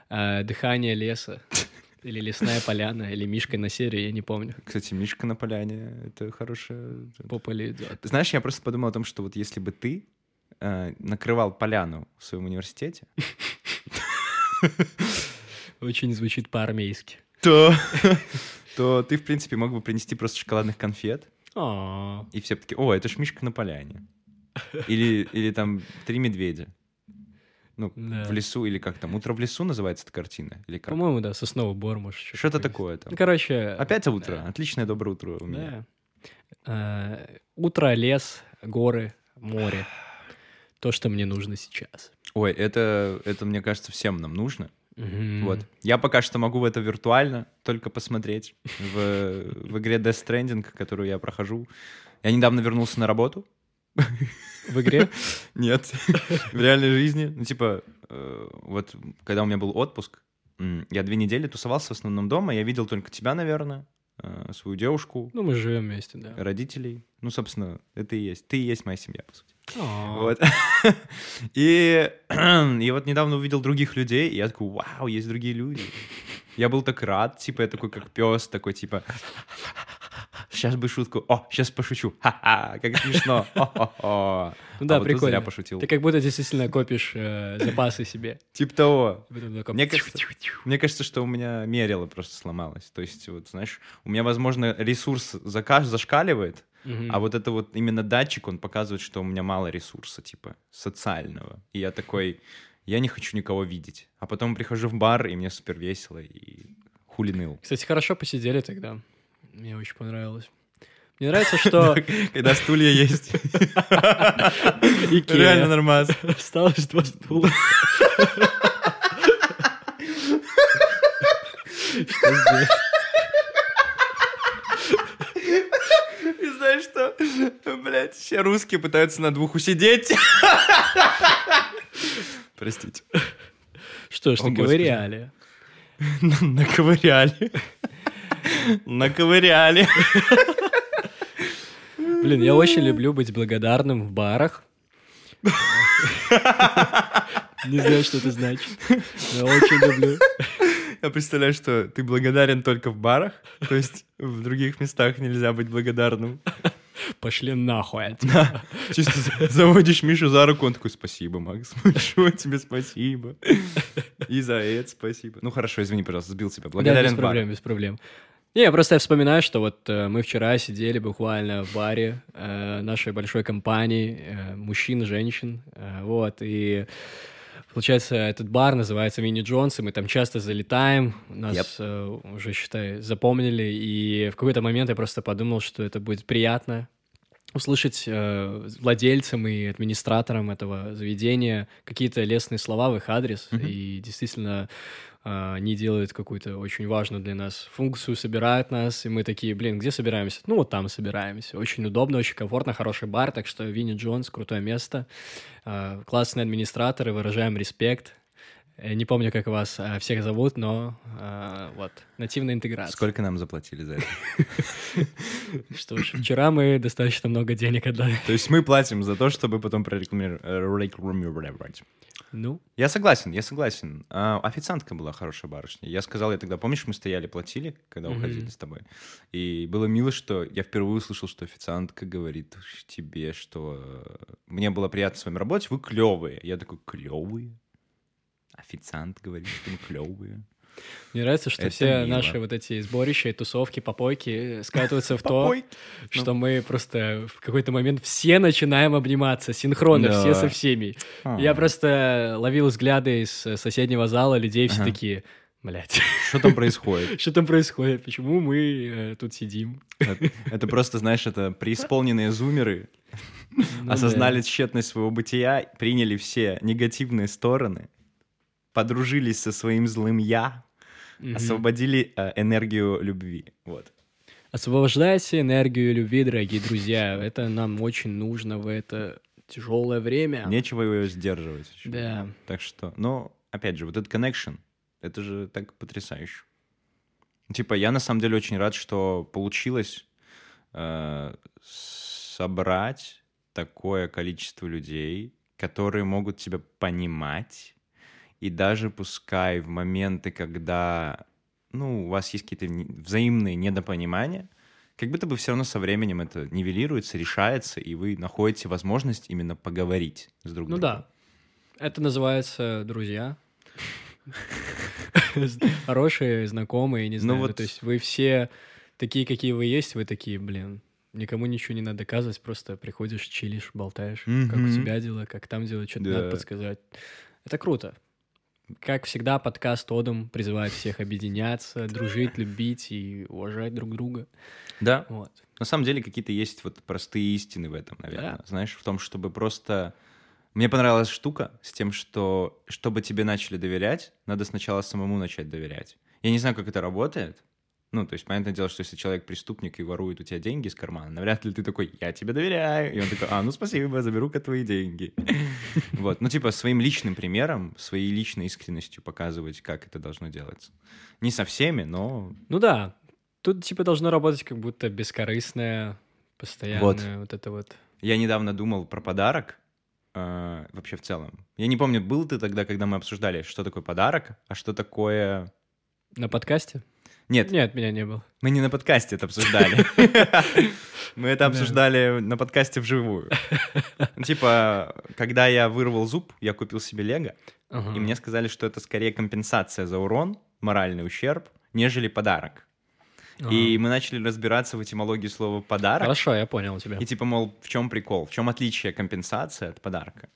А, дыхание леса. Или лесная поляна, или Мишка на серии, я не помню. Кстати, Мишка на поляне, это хорошая... По полю идет. Знаешь, я просто подумал о том, что вот если бы ты э, накрывал поляну в своем университете, Очень звучит по-армейски. то, то ты, в принципе, мог бы принести просто шоколадных конфет, А, и все таки о, это ж Мишка на поляне. Или, или там «Три медведя». Ну, Да. в лесу, или как там, «Утро в лесу» называется эта картина? Или как? По-моему, да, сосновый бор, может. Что-то такое. такое там. Ну, короче... Опять утро. да. Отличное доброе утро у меня. Да. А, Утро, лес, горы, море. То, что мне нужно сейчас. Ой, это, это, мне кажется, всем нам нужно. Мгм. Вот. Я пока что могу в это виртуально только посмотреть в, в игре Death Stranding, которую я прохожу. Я недавно вернулся на работу. В игре? Нет, в реальной жизни. Ну, типа, э, вот когда у меня был отпуск, я две недели тусовался в основном дома. Я видел только тебя, наверное, э, свою девушку, Ну, мы живем вместе, да. родителей. Ну, собственно, это и есть. Ты и есть моя семья, по сути. Вот. И, и вот недавно увидел других людей, и я такой, вау, есть другие люди. Я был так рад, типа, я такой, как пес, такой, типа, сейчас бы шутку, о, сейчас пошучу, ха-ха, как смешно, Хо-хо-хо». Ну да, А вот тут прикольно. зря пошутил. Ты как будто действительно копишь э, запасы себе. Типа того. Такой Мне кажется, мне кажется, что у меня мерило просто сломалось. То есть, вот, знаешь, у меня, возможно, ресурс закаж зашкаливает, а вот это вот именно датчик, он показывает, что у меня мало ресурса, типа, социального. И я такой, я не хочу никого видеть. А потом прихожу в бар, и мне супер весело, и хули ныл. Кстати, хорошо посидели тогда. Мне очень понравилось. Мне нравится, что Когда стулья есть. Реально нормально. Осталось два стула. Что? И знаешь что? Блять, все русские пытаются на двух усидеть. Простите. Что ж, наковыряли. Наковыряли. Наковыряли. Блин, я очень люблю быть благодарным в барах. Не знаю, что это значит. Но очень люблю. Я представляю, что ты благодарен только в барах, то есть в других местах нельзя быть благодарным. Пошли нахуй. отсюда. Чисто за- заводишь Мишу за руку, он такой, спасибо, Макс, большое тебе спасибо. И за это спасибо. Ну хорошо, извини, пожалуйста, сбил тебя. Да, Благодарен без в барах. проблем, без проблем. Не, просто я вспоминаю, что вот э, мы вчера сидели буквально в баре э, нашей большой компании, э, мужчин, женщин, э, вот, и получается, этот бар называется Мини Джонс, и мы там часто залетаем, нас Yep. э, уже, считай, запомнили, и в какой-то момент я просто подумал, что это будет приятно услышать э, владельцам и администраторам этого заведения какие-то лестные слова в их адрес, Мгм. и действительно они делают какую-то очень важную для нас функцию, собирают нас, и мы такие, блин, где собираемся? Ну, вот там собираемся. Очень удобно, очень комфортно, хороший бар, так что Винни Джонс, крутое место, А, классные администраторы, выражаем респект. Э, Не помню, как вас а, всех зовут, но а, вот, нативная интеграция. Сколько нам заплатили за это? Что ж, вчера мы достаточно много денег отдали. То есть мы платим за то, чтобы потом прорекламировать. рекламировать. Ну, Я согласен, я согласен. А, официантка была хорошая барышня. Я сказал ей тогда, помнишь, мы стояли, платили, когда уходили с тобой? И было мило, что я впервые услышал, что официантка говорит тебе, что э, мне было приятно с вами работать, вы клевые. Я такой, клевые? Официант говорит, что мы клевые. мне нравится, что Это все мило. наши вот эти сборища и тусовки, попойки скатываются в то, что мы просто в какой-то момент все начинаем обниматься синхронно, все со всеми. Я просто ловил взгляды из э, соседнего зала людей, все такие, блядь, Что там происходит? что там происходит, почему мы э, тут сидим? Это- Это просто, знаешь, это преисполненные зумеры Ну осознали да. тщетность своего бытия, приняли все негативные стороны, подружились со своим злым «я», Мгм. освободили э, энергию любви. Вот. Освобождайте энергию любви, дорогие друзья. Это нам очень нужно в это тяжелое время. Нечего ее сдерживать. Да. Так что, но, опять же, вот этот connection, это же так потрясающе. Типа, я на самом деле очень рад, что получилось э, собрать такое количество людей, которые могут тебя понимать, и даже пускай в моменты, когда, ну, у вас есть какие-то взаимные недопонимания, как будто бы все равно со временем это нивелируется, решается, и вы находите возможность именно поговорить с друг Ну другом. да. Это называется друзья. Хорошие, знакомые, не Ну знаю. ну, То есть вы все такие, какие вы есть, вы такие, блин, никому ничего не надо доказывать, просто приходишь, чилишь, болтаешь, как у тебя дела, как там дела, что-то надо подсказать. Это круто. Как всегда, подкаст Одом призывает всех объединяться, дружить, любить и уважать друг друга. Да, Вот. На самом деле какие-то есть вот простые истины в этом, наверное. Да. Знаешь, в том, чтобы просто... Мне понравилась штука с тем, что чтобы тебе начали доверять, надо сначала самому начать доверять. Я не знаю, как это работает. Ну, то есть, понятное дело, что если человек преступник и ворует у тебя деньги из кармана, навряд ли ты такой, я тебе доверяю. И он такой, а, ну спасибо, заберу-ка твои деньги. Вот, ну типа своим личным примером, своей личной искренностью показывать, как это должно делаться. Не со всеми, но Ну да, тут типа должно работать как будто бескорыстное, постоянное вот, это вот. Я недавно думал про подарок, э, вообще в целом. Я не помню, был ты тогда, когда мы обсуждали, что такое подарок, а что такое... На подкасте? Нет, Нет, меня не было. мы не на подкасте это обсуждали. Мы это Да. обсуждали на подкасте вживую. Ну, Типа, когда я вырвал зуб, я купил себе лего, и мне сказали, что это скорее компенсация за урон, моральный ущерб, нежели подарок. И мы начали разбираться в этимологии слова «подарок». Хорошо, я понял тебя. И типа, мол, в чем прикол? В чем отличие компенсации от подарка?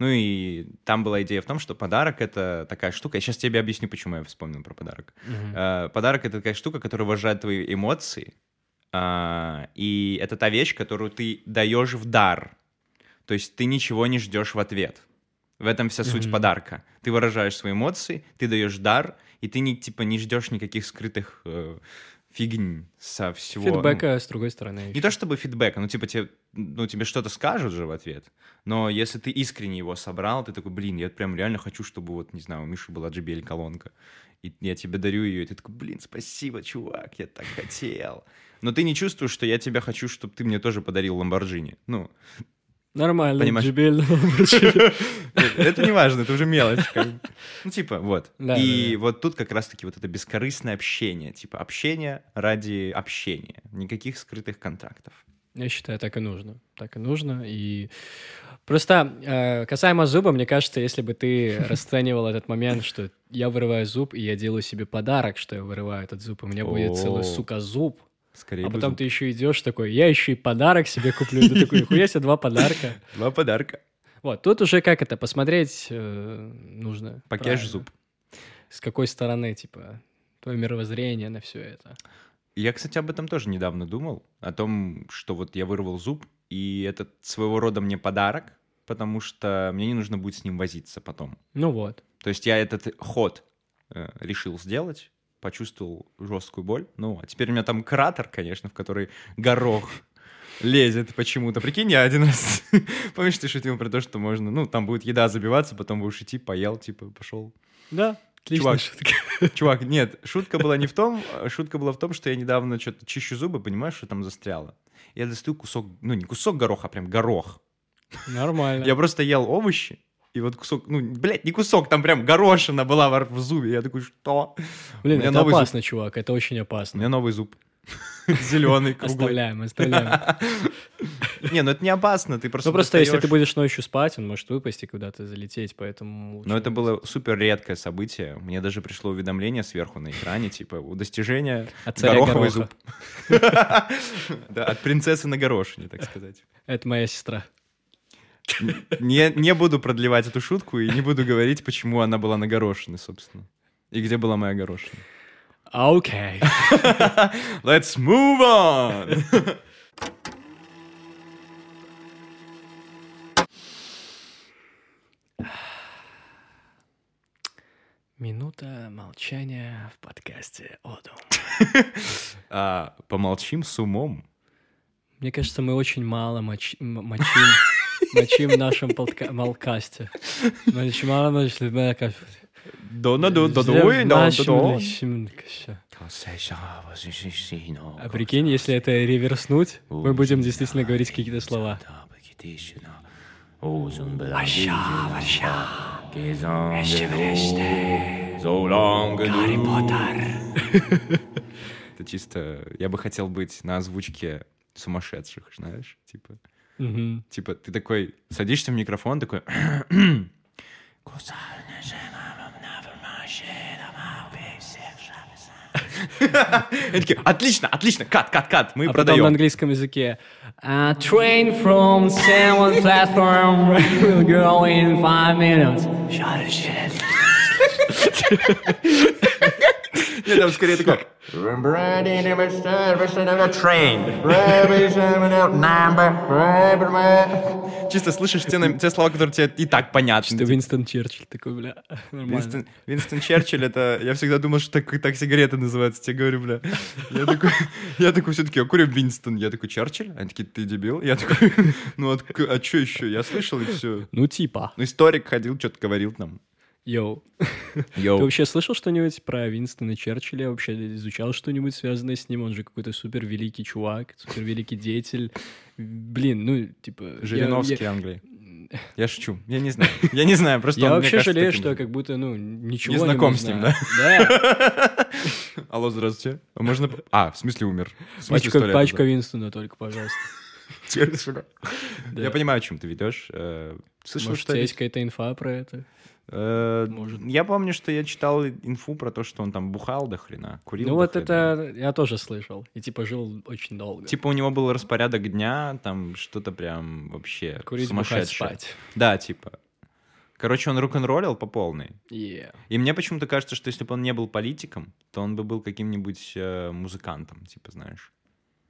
Ну и там была идея в том, что подарок — это такая штука. Я сейчас тебе объясню, почему я вспомнил про подарок. Э, Подарок — это такая штука, которая выражает твои эмоции. А, И это та вещь, которую ты даешь в дар. То есть ты ничего не ждешь в ответ. В этом вся суть Мгм. подарка. Ты выражаешь свои эмоции, ты даешь дар, и ты не, типа, не ждешь никаких скрытых э, фигнь со всего. ну, Фидбэка с другой стороны. не то чтобы фидбэка, ну типа тебе, ну, тебе что-то скажут же в ответ, но если ты искренне его собрал, ты такой, блин, я прям реально хочу, чтобы вот, не знаю, у Миши была JBL колонка, и я тебе дарю ее, и ты такой, блин, спасибо, чувак, я так хотел. Но ты не чувствуешь, что я тебя хочу, чтобы ты мне тоже подарил Ламборджини. Ну, Нормально. Понимаешь? JBL. это не важно, это уже мелочь. Ну, типа, вот. И вот тут как раз-таки вот это бескорыстное общение. Типа, общение ради общения. Никаких скрытых контрактов. Я считаю, так и нужно. Так и нужно. И просто э, касаемо зуба, мне кажется, если бы ты расценивал этот момент, что я вырываю зуб, и я делаю себе подарок, что я вырываю этот зуб, и у меня будет целый, сука, зуб, Скорее а потом ты еще идешь такой, я еще и подарок себе куплю. Ты такой, нихуя себе, два подарка. Два подарка. Вот, тут уже как это, посмотреть э, нужно. Правильно. зуб. С какой стороны, типа, твое мировоззрение на все это. Я, кстати, об этом тоже недавно думал, о том, что вот я вырвал зуб, и это своего рода мне подарок, потому что мне не нужно будет с ним возиться потом. Ну вот. То есть я этот ход э, решил сделать, почувствовал жесткую боль. Ну, а теперь у меня там кратер, конечно, в который горох лезет почему-то. Прикинь, я один раз... Помнишь, ты шутил про то, что можно... Ну, там будет еда забиваться, потом будешь идти, поел, типа, пошел. Да, отличная Чувак. Чувак, нет, шутка была не в том, шутка была в том, что я недавно что-то чищу зубы, понимаешь, что там застряло. Я достаю кусок, ну не кусок гороха, а прям горох. Нормально. Я просто ел овощи, и вот кусок, ну, блядь, не кусок, там прям горошина была в зубе. Я такой, что? Блин, у это новый зуб. опасно, чувак, это очень У опасно. меня новый зуб. Зеленый, круглый. Оставляем, оставляем. Не, ну это не опасно, ты просто Ну просто если ты будешь ночью спать, он может выпасть и куда-то залететь, поэтому... Но это было супер редкое событие. Мне даже пришло уведомление сверху на экране, типа, у достижения гороховый зуб. Да, от принцессы на горошине, так сказать. Это моя сестра. Не, не буду продлевать эту шутку и не буду говорить, почему она была на горошине, собственно. И где была моя горошина. Окей. Let's move on! Минута молчания в подкасте Одум. А, помолчим с умом. Мне кажется, мы очень мало моч- мочим, мочим в нашем подка- молкасте. Очень мало мочим додуй, нашем додо. личном каще. А прикинь, если это реверснуть, мы будем действительно говорить какие-то слова. Гарри Поттер. Это чисто... Я бы хотел быть на озвучке сумасшедших, знаешь? Типа, типа ты такой садишься в микрофон, такой... Они такие, отлично, отлично, кат, кат, кат, мы А потом продаем. на английском языке. A train from seven platform will go in five minutes. Shut the shit. Нет, там скорее такой... Чисто слышишь те, те слова, которые тебе и так понятны. Что Винстон Черчилль такой, бля. Винстон, Винстон Черчилль, это... Я всегда думал, что так, так сигареты называются. Тебе говорю, бля. Я такой, я такой все-таки, а курю Винстон. Я такой, Черчилль? Они такие, ты дебил? Я такой, ну от- а что еще? Я слышал и все. Ну, типа. Ну, историк ходил, что-то говорил нам. Yo. Ты Yo. вообще слышал что-нибудь про Винстона Черчилля? Вообще изучал что-нибудь связанное с ним? Он же какой-то супер великий чувак, супер великий деятель. Блин, ну, типа... я- Жириновский я- Англии. Я шучу. Я не знаю. Я не знаю, просто Я вообще кажется, жалею, таким что же. как будто, ну, ничего Не знаком с ним, знаю. Да. Алло, здравствуйте. А можно... А, в смысле умер. В смысле, Пачка, пачка? Винстона только, пожалуйста. Да. Я понимаю, о чем ты ведешь. Э, Слышал, что... есть какая-то инфа про это? Э, Может. Я помню, что я читал инфу про то, что он там бухал до хрена, курил Ну до вот хрена. это я тоже слышал. И типа жил очень долго. Типа у него был распорядок дня, там что-то прям вообще Курить, бухать, сумасшедшее. спать. Да, типа. Короче, он рок-н-роллил по полной. Yeah. И мне почему-то кажется, что если бы он не был политиком, то он бы был каким-нибудь э, музыкантом, типа, знаешь.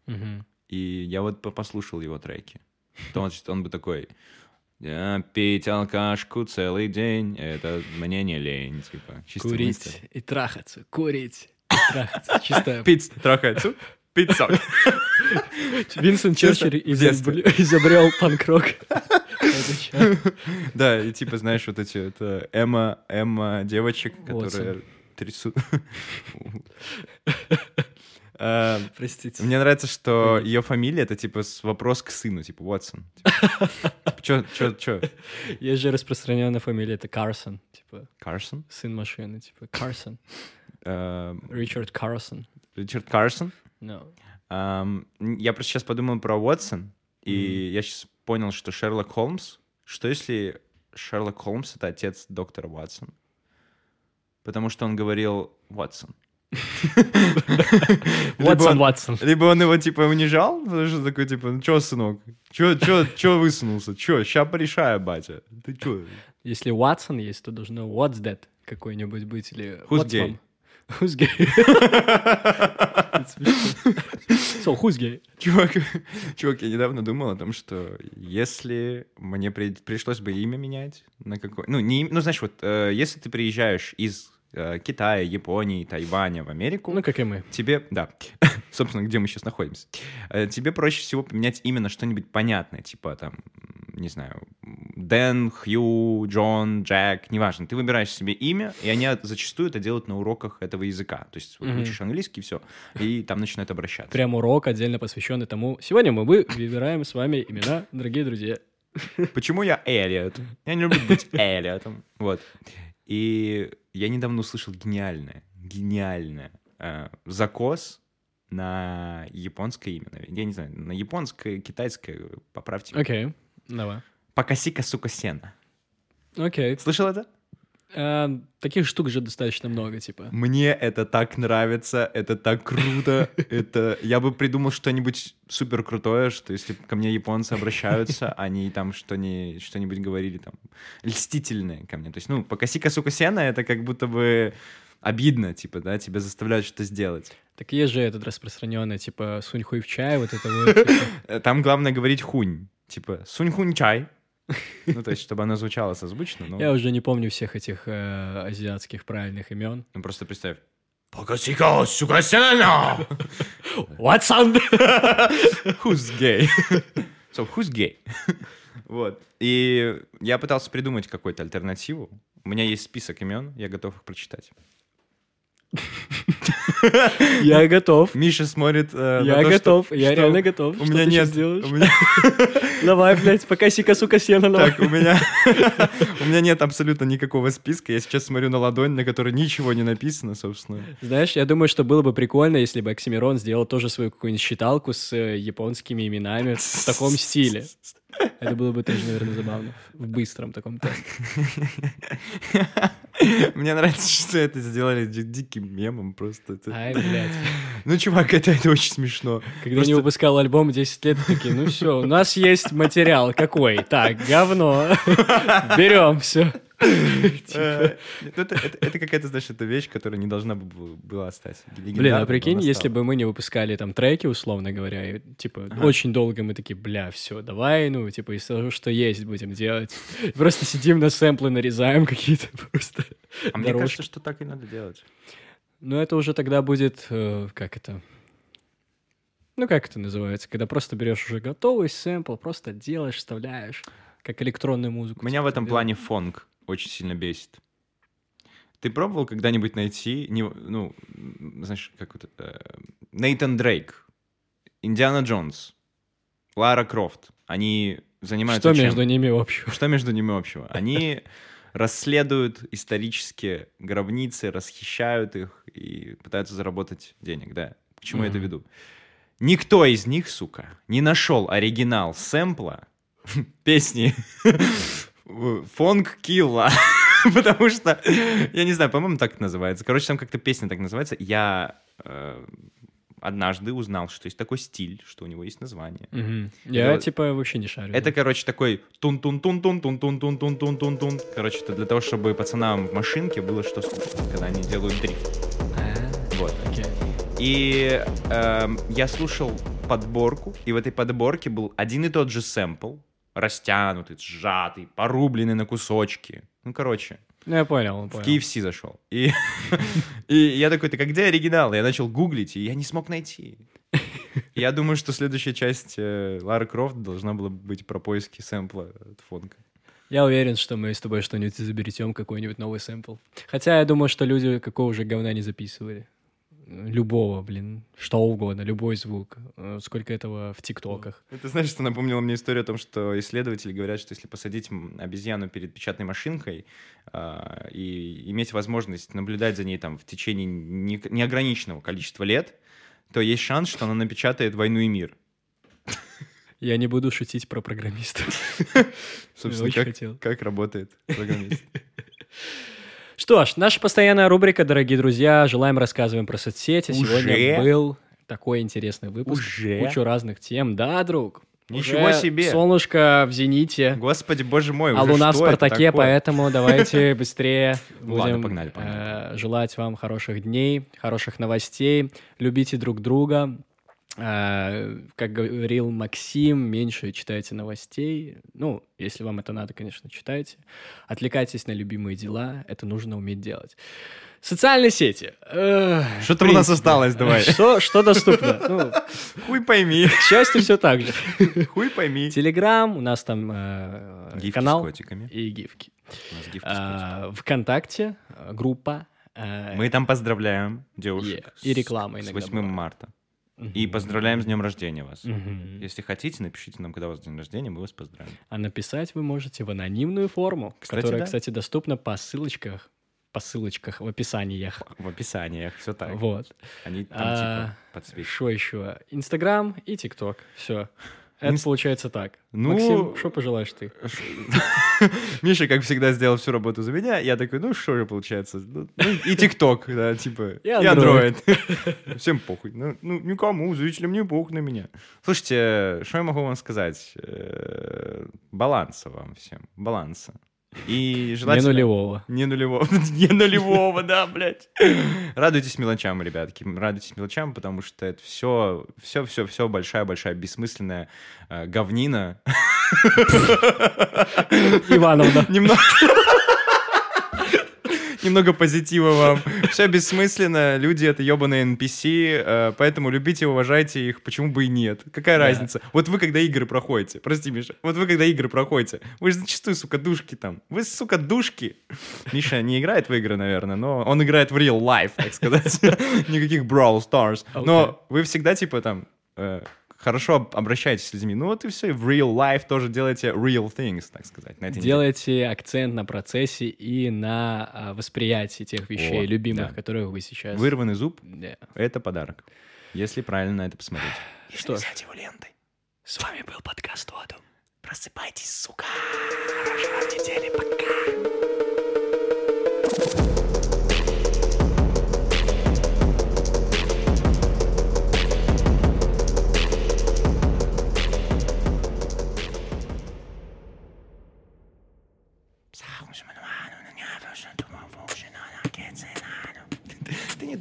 Мгм. И я вот по- послушал его треки. То он, он бы такой... «Я пить алкашку целый день, это мне не лень, типа. чисто Курить Winston. и трахаться, курить и трахаться. Чисто Пить трахаться, пить сок. Винсент Черчилль изобрел панк-рок. Да, и типа, знаешь, вот эти это Эмма, Эмма девочек, которые трясут. Э, Простите. Мне нравится, что ее фамилия это типа вопрос к сыну, типа Уотсон. Чё, чё, чё? Есть же распространенная фамилия, это Карсон. Типа, Карсон? сын машины, типа, Карсон. Э, Ричард Карсон. Ричард Карсон? No. Ам, Я просто сейчас подумал про Уотсон, и я сейчас понял, что Шерлок Холмс... Что если Шерлок Холмс — это отец доктора Уотсон? Потому что он говорил «Уотсон». Либо Ватсон, он- Ватсон. Либо он его, типа, унижал, потому что такой, типа, ну чё, сынок, чё, чё, чё высунулся, чё, ща порешаю, батя, ты чё? Если Ватсон есть, то должно What's that какой-нибудь быть или Who's gay? Who's gay? So, who's gay? Чувак, чувак, я недавно думал о том, что если мне при- пришлось бы имя менять на какой... Ну, не, ну знаешь, вот, э, если ты приезжаешь из Китая, Японии, Тайваня в Америку, Ну, как и мы. тебе, да, собственно, где мы сейчас находимся, э, тебе проще всего поменять именно что-нибудь понятное, типа там, не знаю, Дэн, Хью, Джон, Джек, неважно. Ты выбираешь себе имя, и они зачастую это делают на уроках этого языка. То есть вот Мгм. учишь английский, все, и там начинают обращаться. Прям урок отдельно посвященный тому. Сегодня мы вы- выбираем с вами имена, дорогие друзья. Почему я Эллиот? Я не люблю быть Эллиотом. Вот. И я недавно услышал гениальное, гениальное э, закос на японское имя. Я не знаю, на японское, китайское, поправьте. Окей, давай. Покоси-ка, сука, сена. Окей. Слышал это? А, Таких штук же достаточно много, типа. Мне это так нравится, это так круто. Это я бы придумал что-нибудь супер крутое, что если ко мне японцы обращаются, они там что-ни- что-нибудь говорили там льстительное ко мне. То есть, ну, покоси-ка, сука, сена, это как будто бы обидно, типа, да, тебя заставляют что-то сделать. Так есть же этот распространенный, типа, сунь хуй в чай, вот это вот. типа. Э, Там главное говорить хунь. Типа, сунь хунь чай. Ну, то есть, чтобы оно звучало созвучно, но... Я уже не помню всех этих э, азиатских правильных имен. Ну, просто представь. Покоси-ка, сука, сена! Ватсон! Who's gay? So, who's gay? Вот. И я пытался придумать какую-то альтернативу. У меня есть список имен, я готов их прочитать. Я готов. Миша смотрит э, на Я то, что- готов, я что реально готов. У Что меня нет... щас делаешь? У меня, Давай, блядь, покоси-ка, сука, сено на так, у меня... у меня нет абсолютно никакого списка. Я сейчас смотрю на ладонь, на которой ничего не написано, собственно. Знаешь, я думаю, что было бы прикольно, если бы Оксимирон сделал тоже свою какую-нибудь считалку с э, японскими именами в таком стиле. Это было бы тоже, наверное, забавно. В быстром таком темпе. Мне нравится, что это сделали ди- диким мемом просто. Ай, блядь. Ну, чувак, это, это очень смешно. Когда Просто- не выпускал альбом 10 лет, такие, ну все, у нас есть материал. Какой? Так, говно. Берем все. Э, Это это- какая-то, знаешь, это вещь, которая не должна бы была стать. Блин, а прикинь, если бы мы не выпускали там треки, условно говоря, и, типа, очень долго мы такие, бля, все, давай, ну, типа, из того, что есть, будем делать. Просто сидим на сэмплы, нарезаем какие-то просто А мне кажется, что так и надо делать. Но это уже тогда будет, э, как это... Ну, как это называется? Когда просто берешь уже готовый сэмпл, просто делаешь, вставляешь, как электронную музыку. Меня в типа, этом делаешь. плане фонг очень сильно бесит. Ты пробовал когда-нибудь найти, не- ну, знаешь, как это... э, Нейтан Дрейк, Индиана Джонс, Лара Крофт. Они занимаются Что чем? между ними общего? Что между ними общего? Они расследуют исторические гробницы, расхищают их и пытаются заработать денег, да. К чему я это веду? Никто из них, сука, не нашел оригинал сэмпла песни Фонг Килла. Потому что, я не знаю, по-моему, так это называется. Короче, там как-то песня так называется. Я э, однажды узнал, что есть такой стиль, что у него есть название. Я, типа, вообще не шарю. Это, короче, такой тун-тун-тун-тун-тун-тун-тун-тун-тун-тун. Короче, это для того, чтобы пацанам в машинке было что слушать, когда они делают дрифт. А, Вот. окей. И эм, я слушал подборку, и в этой подборке был один и тот же сэмпл, растянутый, сжатый, порубленный на кусочки. Ну, короче, Ну, я понял, в понял. KFC зашел. И, и я такой, так а где оригинал? Я начал гуглить, и я не смог найти. Я думаю, что следующая часть э, Лары Крофт должна была быть про поиски сэмпла от фонка. Я уверен, что мы с тобой что-нибудь изобретем, какой-нибудь новый сэмпл. Хотя я думаю, что люди какого же говна не записывали. Любого, блин, что угодно, любой звук. Э, Сколько этого в ТикТоках. Это знаешь, что напомнило мне историю о том, что исследователи говорят, что если посадить обезьяну перед печатной машинкой а, и иметь возможность наблюдать за ней там в течение не- неограниченного количества лет, то есть шанс, что она напечатает «Войну и мир». Я не буду шутить про программистов. Собственно, как работает программист. Что ж, наша постоянная рубрика, дорогие друзья. Желаем, рассказываем про соцсети. Сегодня Уже? был такой интересный выпуск. Уже? Кучу разных тем. Да, друг? Ничего Уже себе! Солнышко в зените. Господи, боже мой, А луна в Спартаке, поэтому давайте быстрее будем погнали, погнали. э, желать вам хороших дней, хороших новостей. Любите друг друга. Э, Как говорил Максим, меньше читайте новостей. Ну, если вам это надо, конечно, читайте. Отвлекайтесь на любимые дела. Это нужно уметь делать. Социальные сети. Что там у нас осталось, давай? Что, что доступно? Ну, Хуй пойми, к счастью, все так же. хуй пойми. Телеграм, у нас там э, Гифки с канал котиками. и гифки. У нас гифки с. А, ВКонтакте э, группа. э, Мы там поздравляем девушек. Е- и реклама с, с иногда 8 бывает. марта. И поздравляем с днем рождения вас. Мгм. Если хотите, напишите нам, когда у вас день рождения, мы вас поздравим. А написать вы можете в анонимную форму, Кстати, которая, да. кстати, доступна по ссылочках, по ссылочках в описаниях. В описаниях, все так. Вот. Они там А, типа подсвечивают. Что еще? Инстаграм и ТикТок. Все. Это Инст- получается так. Ну- Максим, что пожелаешь ты? Миша, как всегда, сделал всю работу за меня. Я такой, ну что же получается? Ну, ну, и ТикТок, да, типа. И Android. Всем похуй. Ну, ну, никому, зрителям не похуй на меня. Слушайте, что я могу вам сказать? Э, Баланса вам всем. Баланса. И Не желательно... нулевого. Не нулевого. Не нулевого, да, блядь. Радуйтесь мелочам, ребятки. Радуйтесь мелочам, потому что это все, все, все, все большая-большая бессмысленная э, говнина. Ивановна. Немного... Немного позитива вам. Все бессмысленно, люди это ебаные NPC, э, поэтому любите и уважайте их, почему бы и нет. Какая Да. разница? Вот вы когда игры проходите, прости, Миша, вот вы когда игры проходите, вы же зачастую, сука, душки там. Вы, сука, душки. Миша не играет в игры, наверное, но он играет в real life, так сказать. Никаких Brawl Stars. Но вы всегда, типа, там, э, хорошо об- обращаетесь с людьми. Ну вот и все, и в real life тоже делаете real things, так сказать. На этой неделе. Делайте акцент на процессе и на а, восприятии тех вещей О, любимых, да. которых вы сейчас... Вырванный зуб Да. — это подарок. Если правильно на это посмотреть. Что? взять его лентой. С вами был подкаст Оду. Просыпайтесь, сука. Хорошей вам недели, пока.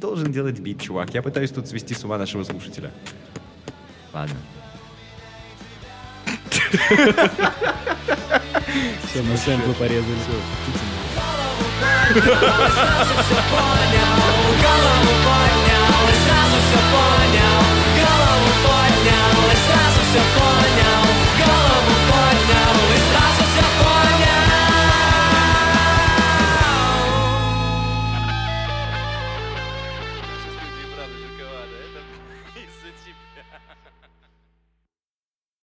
Должен делать бит, чувак. Я пытаюсь тут свести с ума нашего слушателя. Ладно. Все, на сэмплы порезали. Сразу все понял, голову поднял, и сразу все понял, голову поднял, и сразу все понял.